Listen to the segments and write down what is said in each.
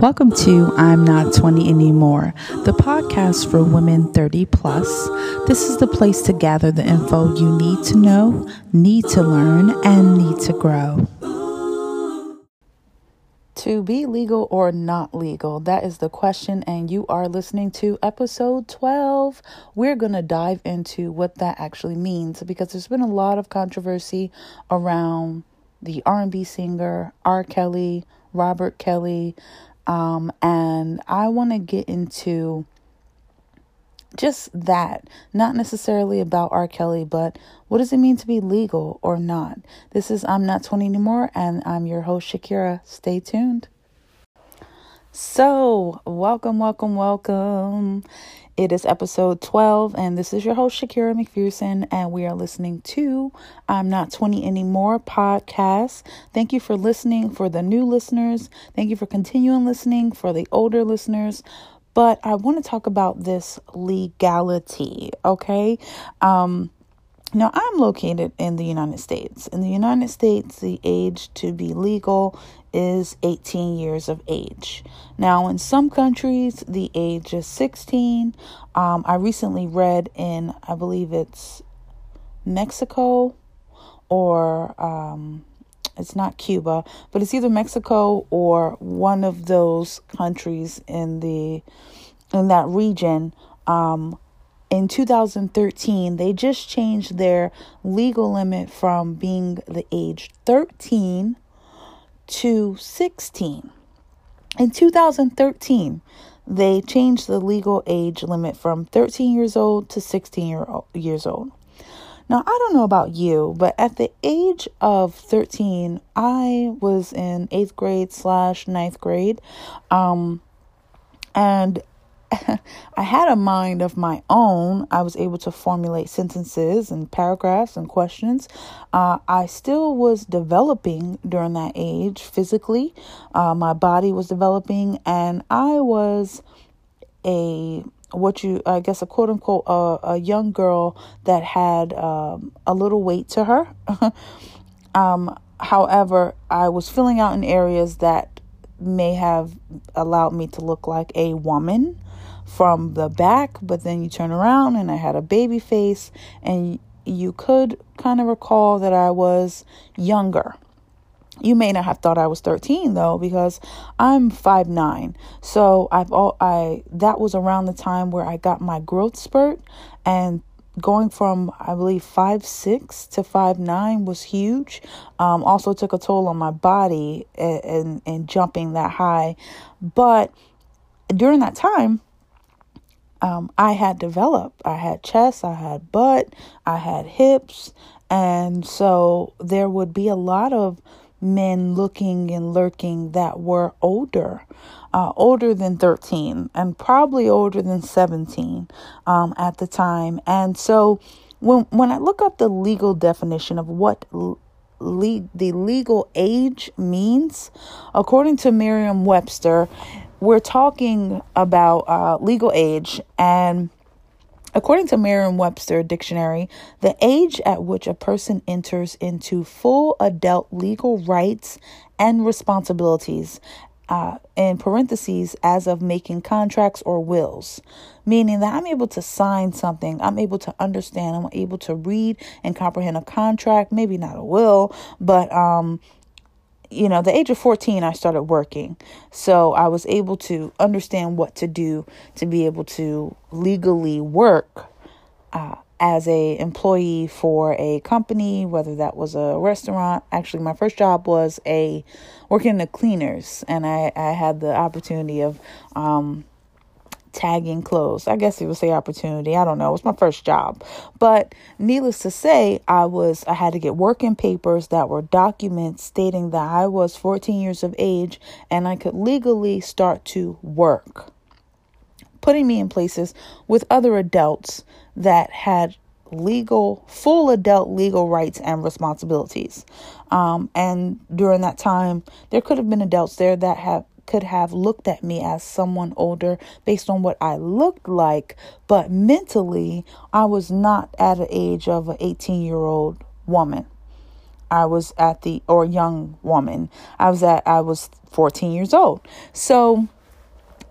Welcome to I'm Not 20 Anymore, the podcast for women 30 plus. This is the place to gather the info you need to know, need to learn, and need to grow. To be legal or not legal? That is the question, and you are listening to episode 12. We're going to dive into what that actually means because there's been a lot of controversy around the R&B singer R. Kelly, Robert Kelly, um, and I want to get into just that, not necessarily about R. Kelly, but what does it mean to be legal or not? This is I'm Not 20 Anymore, and I'm your host, Shakira. Stay tuned. So, welcome, welcome, welcome. It is episode 12, and this is your host, Shakira McPherson, and we are listening to I'm Not 20 Anymore podcast. Thank you for listening for the new listeners. Thank you for continuing listening for the older listeners. But I want to talk about this legality, okay? Um, now, I'm located in the United States. In the United States, the age to be legal is 18 years of age. Now, in some countries, the age is 16. Um, I recently read in, I believe it's Mexico or um, it's not Cuba, but it's either Mexico or one of those countries in the in that region. Um, in 2013, they just changed their legal limit from being the age 13 to 16. In 2013, they changed the legal age limit from 13 years old to 16 year years old. Now, I don't know about you, but at the age of 13, I was in eighth grade slash ninth grade. Um, and I had a mind of my own. I was able to formulate sentences and paragraphs and questions. Uh, I still was developing during that age physically. Uh, my body was developing, and I was a what you I guess a quote unquote uh, a young girl that had um, a little weight to her. um, however, I was filling out in areas that may have allowed me to look like a woman from the back, but then you turn around and I had a baby face, and you could kind of recall that I was younger. You may not have thought I was 13 though because I'm 5'9. So I've all I that was around the time where I got my growth spurt and going from I believe five six to five nine was huge. Um, also took a toll on my body and, and, and jumping that high. But during that time, um, I had developed. I had chest, I had butt, I had hips. And so there would be a lot of men looking and lurking that were older, uh, older than 13, and probably older than 17 um, at the time. And so when, when I look up the legal definition of what le- the legal age means, according to Merriam Webster, we're talking about uh, legal age, and according to Merriam Webster Dictionary, the age at which a person enters into full adult legal rights and responsibilities, uh, in parentheses, as of making contracts or wills, meaning that I'm able to sign something, I'm able to understand, I'm able to read and comprehend a contract, maybe not a will, but um, you know, the age of 14, I started working. So I was able to understand what to do to be able to legally work uh, as a employee for a company, whether that was a restaurant. Actually, my first job was a working in the cleaners, and I, I had the opportunity of um, tagging clothes. I guess you would say opportunity. I don't know. It was my first job. But needless to say, I was I had to get working papers that were documents stating that I was 14 years of age and I could legally start to work. Putting me in places with other adults that had legal, full adult legal rights and responsibilities. Um, and during that time, there could have been adults there that have could have looked at me as someone older based on what I looked like, but mentally, I was not at an age of an 18 year old woman. I was at the or young woman. I was at I was 14 years old. So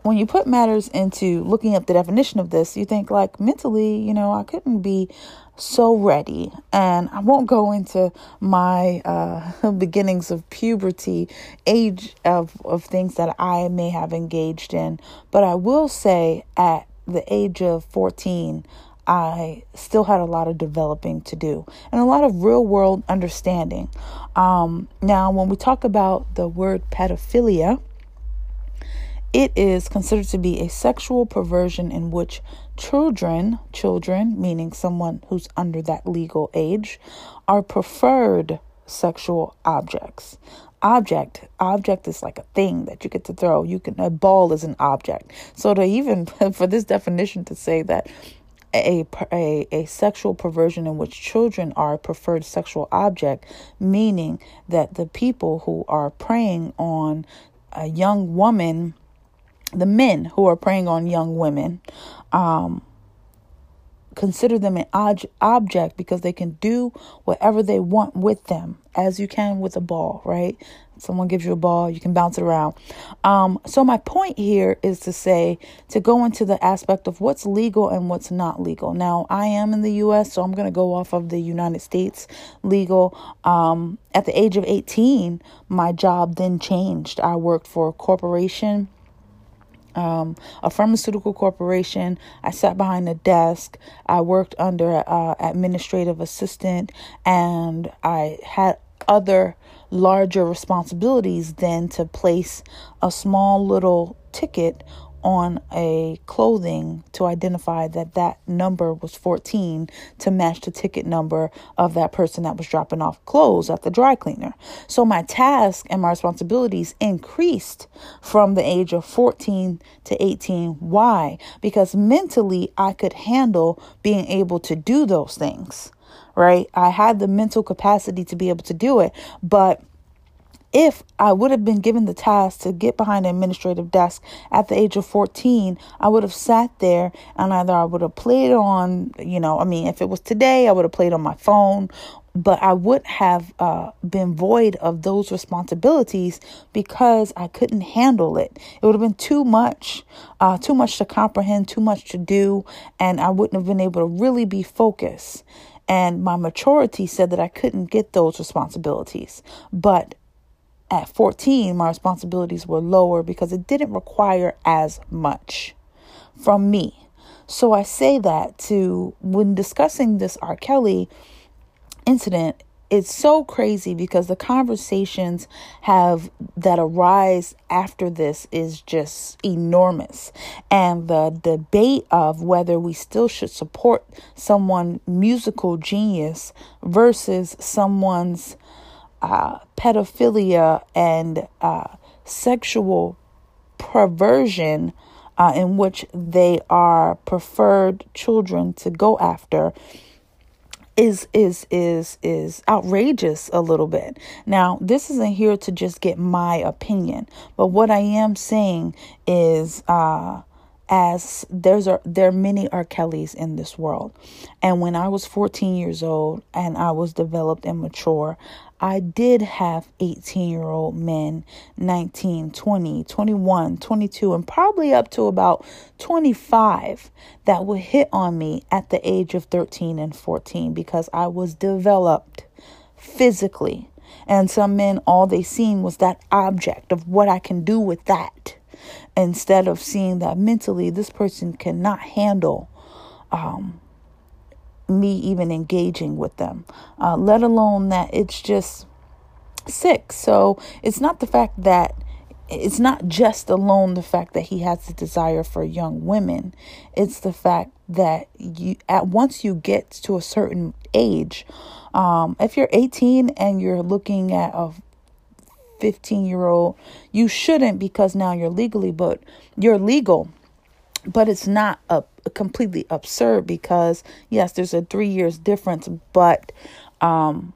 when you put matters into looking up the definition of this, you think like mentally, you know, I couldn't be so ready. And I won't go into my uh, beginnings of puberty, age of, of things that I may have engaged in, but I will say at the age of 14, I still had a lot of developing to do and a lot of real world understanding. Um, now, when we talk about the word pedophilia, it is considered to be a sexual perversion in which children, children, meaning someone who's under that legal age, are preferred sexual objects. Object, object is like a thing that you get to throw. You can a ball is an object. So to even for this definition to say that a, a, a sexual perversion in which children are a preferred sexual object, meaning that the people who are preying on a young woman the men who are preying on young women um, consider them an ob- object because they can do whatever they want with them, as you can with a ball, right? Someone gives you a ball, you can bounce it around. Um, so, my point here is to say, to go into the aspect of what's legal and what's not legal. Now, I am in the US, so I'm going to go off of the United States legal. Um, at the age of 18, my job then changed. I worked for a corporation um, a pharmaceutical corporation. I sat behind a desk. I worked under uh, administrative assistant, and I had other larger responsibilities than to place a small little ticket on a clothing to identify that that number was 14 to match the ticket number of that person that was dropping off clothes at the dry cleaner. So my task and my responsibilities increased from the age of 14 to 18. Why? Because mentally I could handle being able to do those things, right? I had the mental capacity to be able to do it, but if I would have been given the task to get behind an administrative desk at the age of 14, I would have sat there and either I would have played on, you know, I mean, if it was today, I would have played on my phone, but I would have uh, been void of those responsibilities because I couldn't handle it. It would have been too much, uh, too much to comprehend, too much to do, and I wouldn't have been able to really be focused. And my maturity said that I couldn't get those responsibilities. But at 14, my responsibilities were lower because it didn't require as much from me. So I say that to when discussing this R. Kelly incident, it's so crazy because the conversations have that arise after this is just enormous and the debate of whether we still should support someone musical genius versus someone's uh, pedophilia and uh, sexual perversion uh, in which they are preferred children to go after is is is is outrageous a little bit. Now, this isn't here to just get my opinion, but what I am saying is uh as there's a, there are many R. Kellys in this world. And when I was 14 years old and I was developed and mature, I did have 18 year old men, 19, 20, 21, 22, and probably up to about 25 that would hit on me at the age of 13 and 14 because I was developed physically. And some men, all they seen was that object of what I can do with that instead of seeing that mentally this person cannot handle um, me even engaging with them, uh, let alone that it's just sick. So it's not the fact that it's not just alone the fact that he has the desire for young women. It's the fact that you at once you get to a certain age, um, if you're 18 and you're looking at a 15 year old, you shouldn't because now you're legally, but you're legal. But it's not a, a completely absurd because yes, there's a three years difference, but um,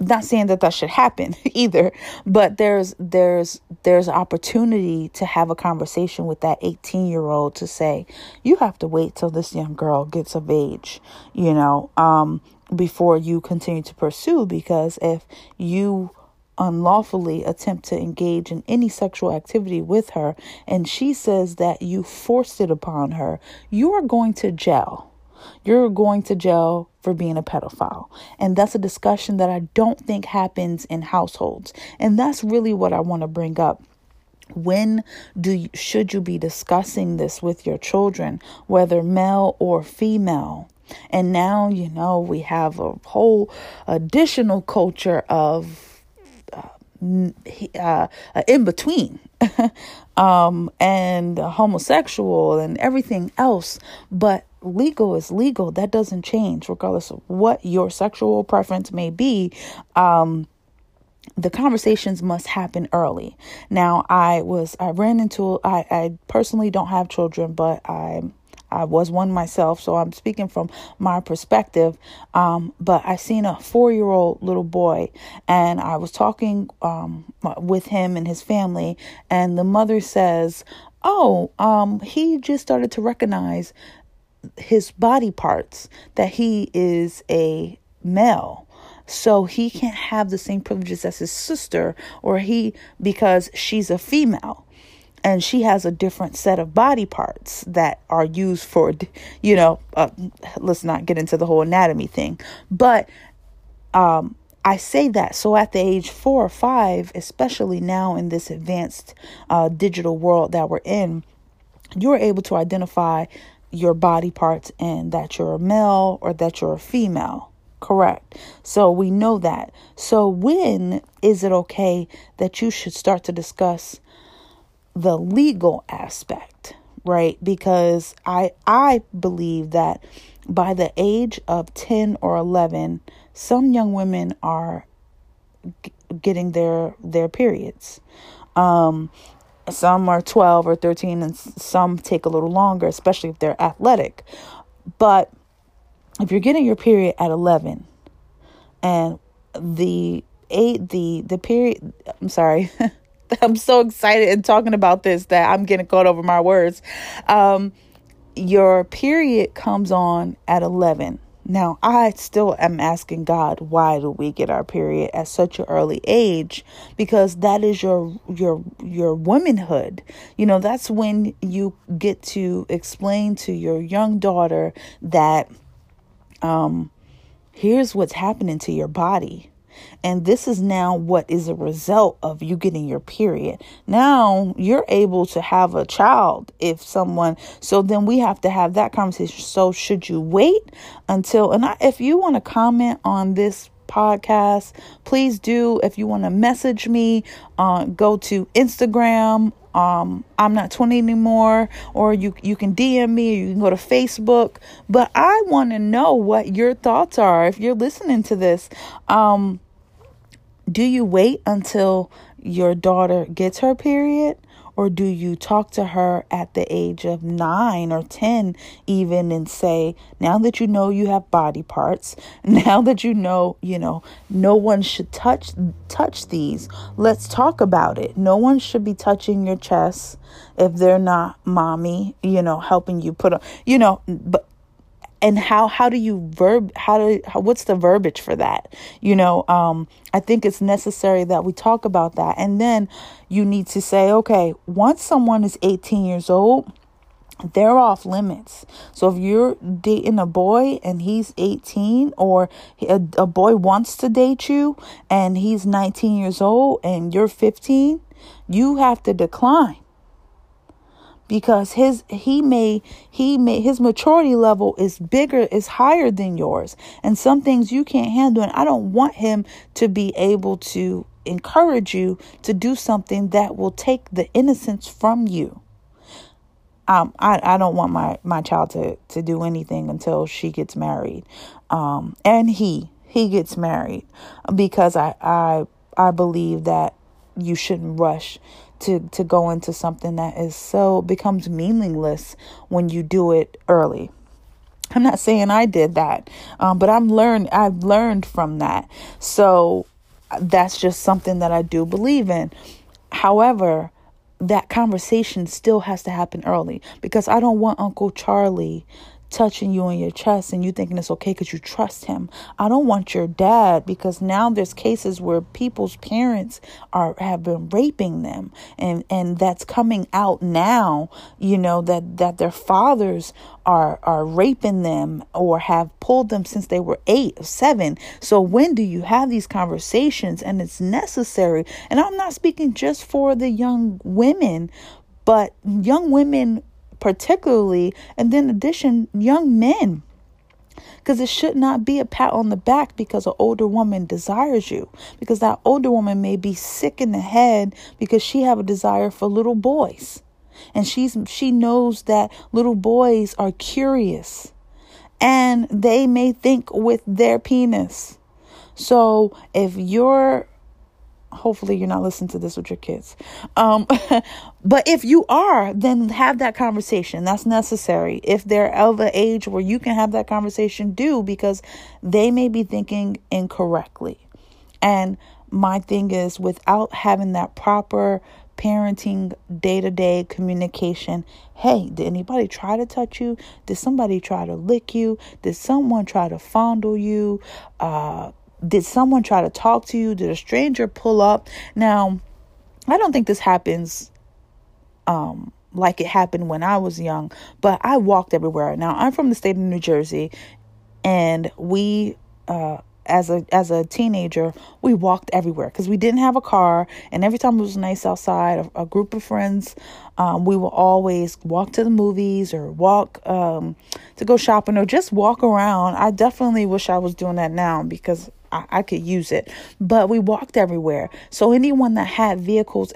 not saying that that should happen either but there's there's there's opportunity to have a conversation with that 18 year old to say you have to wait till this young girl gets of age you know um before you continue to pursue because if you unlawfully attempt to engage in any sexual activity with her and she says that you forced it upon her, you are going to jail. You're going to jail for being a pedophile. And that's a discussion that I don't think happens in households. And that's really what I want to bring up when do you, should you be discussing this with your children whether male or female and now you know we have a whole additional culture of uh, in between um, and homosexual and everything else. But legal is legal. That doesn't change, regardless of what your sexual preference may be. Um, the conversations must happen early. Now, I was, I ran into, I, I personally don't have children, but I'm I was one myself, so I'm speaking from my perspective. Um, but I seen a four year old little boy, and I was talking um, with him and his family, and the mother says, "Oh, um, he just started to recognize his body parts that he is a male." So he can't have the same privileges as his sister, or he because she's a female and she has a different set of body parts that are used for you know uh, let's not get into the whole anatomy thing but um I say that so at the age four or five, especially now in this advanced uh, digital world that we're in, you're able to identify your body parts and that you're a male or that you're a female. Correct. So we know that. So when is it okay that you should start to discuss the legal aspect, right? Because I I believe that by the age of 10 or 11, some young women are g- getting their their periods. Um some are 12 or 13 and some take a little longer, especially if they're athletic. But if you're getting your period at 11 and the eight the the period I'm sorry I'm so excited and talking about this that I'm getting caught over my words. Um, your period comes on at 11. Now, I still am asking God, why do we get our period at such an early age? Because that is your your your womanhood. You know, that's when you get to explain to your young daughter that um here's what's happening to your body and this is now what is a result of you getting your period. Now you're able to have a child if someone, so then we have to have that conversation. So should you wait until, and I, if you want to comment on this podcast, please do. If you want to message me, uh, go to Instagram um, I'm not 20 anymore, or you you can DM me, you can go to Facebook. But I want to know what your thoughts are if you're listening to this. Um, do you wait until your daughter gets her period? Or do you talk to her at the age of nine or 10, even, and say, now that you know you have body parts, now that you know, you know, no one should touch, touch these, let's talk about it. No one should be touching your chest if they're not mommy, you know, helping you put on, you know, but and how how do you verb how do how, what's the verbiage for that? You know um i think it's necessary that we talk about that. And then you need to say okay once someone is 18 years old they're off limits. So if you're dating a boy and he's 18 or a, a boy wants to date you and he's 19 years old and you're 15, you have to decline because his he may he may his maturity level is bigger is higher than yours. And some things you can't handle. And I don't want him to be able to encourage you to do something that will take the innocence from you. Um, I, I don't want my, my child to, to do anything until she gets married. Um, and he, he gets married because I, I, I believe that you shouldn't rush to to go into something that is so becomes meaningless when you do it early. I'm not saying I did that, um, but I'm learned. I've learned from that. So that's just something that I do believe in. However, that conversation still has to happen early because I don't want Uncle Charlie touching you on your chest and you thinking it's okay because you trust him. I don't want your dad because now there's cases where people's parents are have been raping them and and that's coming out now, you know, that that their fathers are are raping them or have pulled them since they were eight or seven. So when do you have these conversations? And it's necessary. And I'm not speaking just for the young women, but young women particularly, and then addition, young men. Because it should not be a pat on the back because an older woman desires you. Because that older woman may be sick in the head because she have a desire for little boys. And she's she knows that little boys are curious and they may think with their penis. So if you're hopefully you're not listening to this with your kids. Um, but if you are, then have that conversation. That's necessary. If they're of the age where you can have that conversation, do because they may be thinking incorrectly. And my thing is, without having that proper parenting day to day communication. Hey, did anybody try to touch you? Did somebody try to lick you? Did someone try to fondle you? Uh, did someone try to talk to you? Did a stranger pull up? Now, I don't think this happens um, like it happened when I was young, but I walked everywhere. Now, I'm from the state of New Jersey, and we, uh, as a as a teenager, we walked everywhere because we didn't have a car, and every time it was nice outside, a, a group of friends, um, we will always walk to the movies or walk um, to go shopping or just walk around. I definitely wish I was doing that now because I, I could use it. But we walked everywhere. So anyone that had vehicles,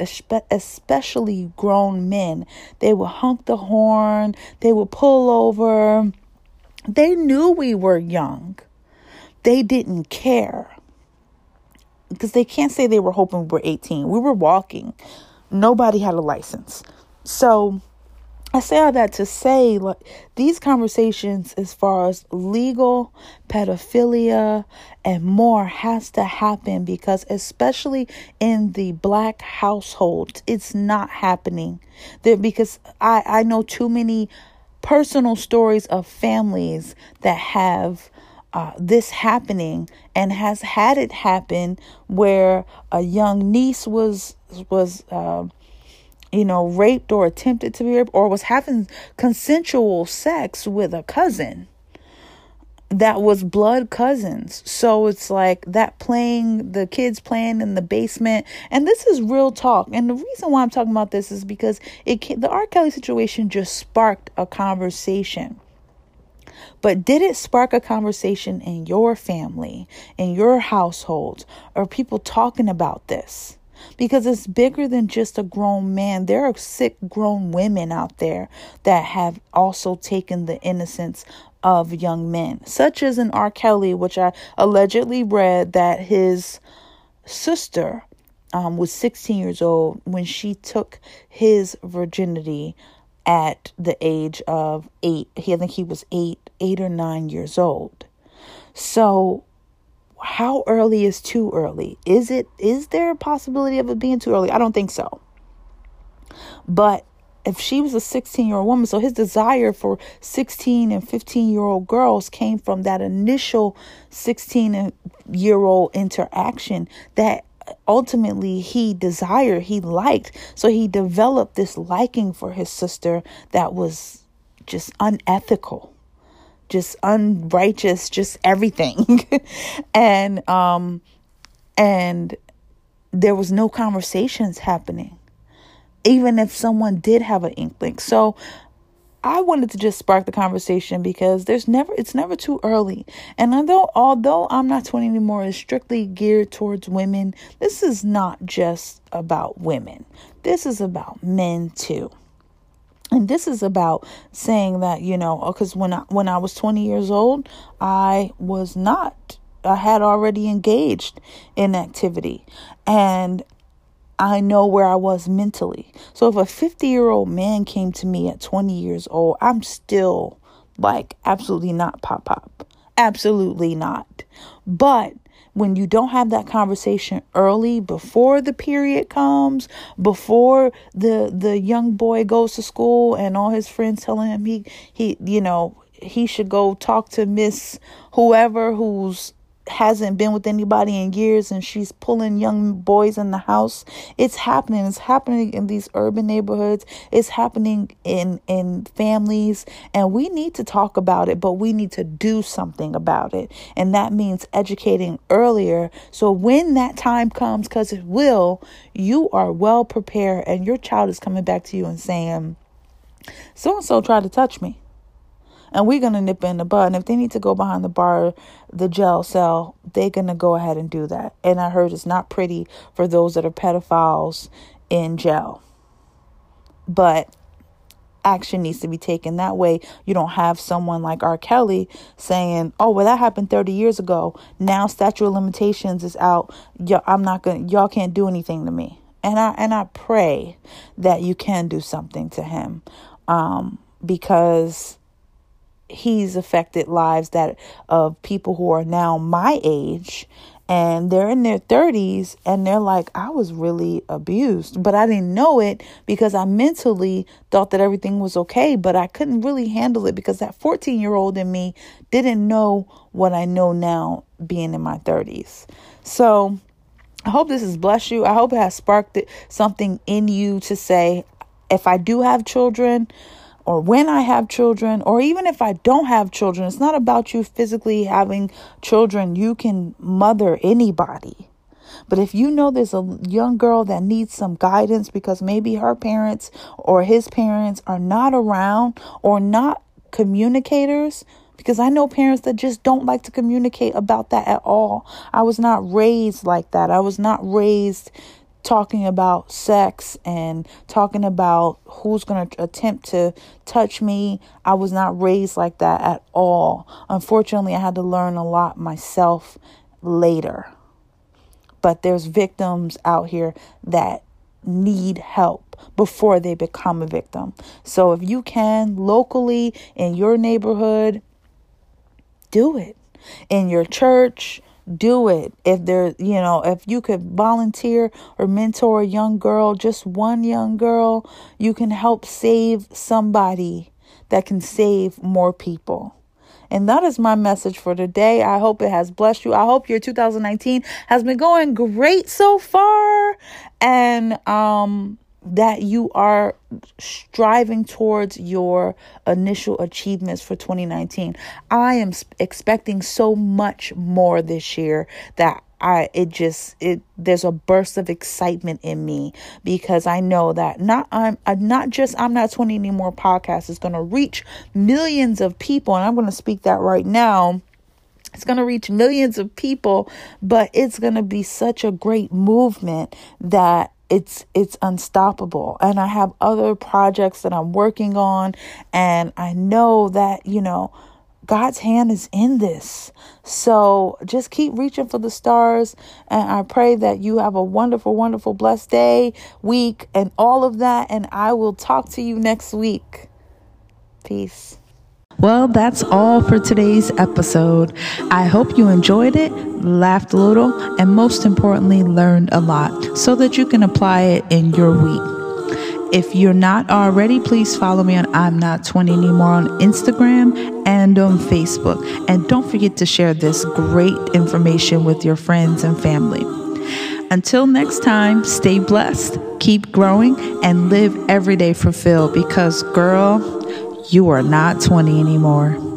especially grown men, they would honk the horn, they would pull over. They knew we were young. They didn't care. Because they can't say they were hoping we were 18. We were walking. Nobody had a license. So I say all that to say like these conversations as far as legal pedophilia and more has to happen because especially in the black household it's not happening there because I, I know too many personal stories of families that have uh, this happening and has had it happen where a young niece was was uh, you know, raped or attempted to be raped or was having consensual sex with a cousin that was blood cousins. So it's like that playing, the kids playing in the basement. And this is real talk. And the reason why I'm talking about this is because it the R. Kelly situation just sparked a conversation. But did it spark a conversation in your family, in your household? Are people talking about this? because it's bigger than just a grown man. There are sick grown women out there that have also taken the innocence of young men, such as in R. Kelly, which I allegedly read that his sister um, was 16 years old when she took his virginity at the age of eight. He, I think he was eight, eight or nine years old. So how early is too early? Is it is there a possibility of it being too early? I don't think so. But if she was a 16 year old woman, so his desire for 16 and 15 year old girls came from that initial 16 year old interaction that ultimately he desired, he liked. So he developed this liking for his sister that was just unethical just unrighteous, just everything. and um and there was no conversations happening. Even if someone did have an inkling. So I wanted to just spark the conversation because there's never it's never too early. And although although I'm not 20 anymore is strictly geared towards women, this is not just about women. This is about men too and this is about saying that you know uh, because when I, when I was 20 years old I was not I had already engaged in activity and I know where I was mentally. So if a 50 year old man came to me at 20 years old, I'm still like absolutely not pop pop. Absolutely not. But when you don't have that conversation early before the period comes before the the young boy goes to school and all his friends telling him he he you know he should go talk to Miss whoever who's hasn't been with anybody in years and she's pulling young boys in the house it's happening. It's happening in these urban neighborhoods. It's happening in in families. And we need to talk about it but we need to do something about it. And that means educating earlier. So when that time comes cuz it will you are well prepared and your child is coming back to you and saying so and so tried to touch me and we're going to nip in the bud. And if they need to go behind the bar, the jail cell, they're going to go ahead and do that. And I heard it's not pretty for those that are pedophiles in jail. But action needs to be taken. That way, you don't have someone like R. Kelly saying, "Oh, well, that happened 30 years ago. Now statute of limitations is out. Y- I'm not gonna. Y'all can't do anything to me." And I and I pray that you can do something to him, um, because he's affected lives that of people who are now my age and they're in their 30s and they're like I was really abused but I didn't know it because I mentally thought that everything was okay but I couldn't really handle it because that 14 year old in me didn't know what I know now being in my 30s so I hope this has blessed you. I hope it has sparked something in you to say if I do have children or when I have children, or even if I don't have children, it's not about you physically having children. You can mother anybody. But if you know there's a young girl that needs some guidance because maybe her parents or his parents are not around or not communicators, because I know parents that just don't like to communicate about that at all. I was not raised like that. I was not raised talking about sex and talking about who's going to attempt to touch me. I was not raised like that at all. Unfortunately, I had to learn a lot myself later. But there's victims out here that need help before they become a victim. So if you can locally in your neighborhood, do it. In your church, do it. If there, you know, if you could volunteer or mentor a young girl, just one young girl, you can help save somebody that can save more people. And that is my message for today. I hope it has blessed you. I hope your 2019 has been going great so far. And um that you are striving towards your initial achievements for 2019. I am expecting so much more this year that I it just it there's a burst of excitement in me because I know that not I'm, I'm not just I'm not 20 anymore podcast is going to reach millions of people and I'm going to speak that right now it's going to reach millions of people, but it's going to be such a great movement that it's it's unstoppable. And i have other projects that i'm working on and i know that you know god's hand is in this. So just keep reaching for the stars and i pray that you have a wonderful wonderful blessed day week and all of that and i will talk to you next week. Peace well, that's all for today's episode. I hope you enjoyed it, laughed a little, and most importantly, learned a lot so that you can apply it in your week. If you're not already, please follow me on I'm Not 20 Anymore on Instagram and on Facebook. And don't forget to share this great information with your friends and family. Until next time, stay blessed, keep growing, and live every day fulfilled because, girl, you are not 20 anymore.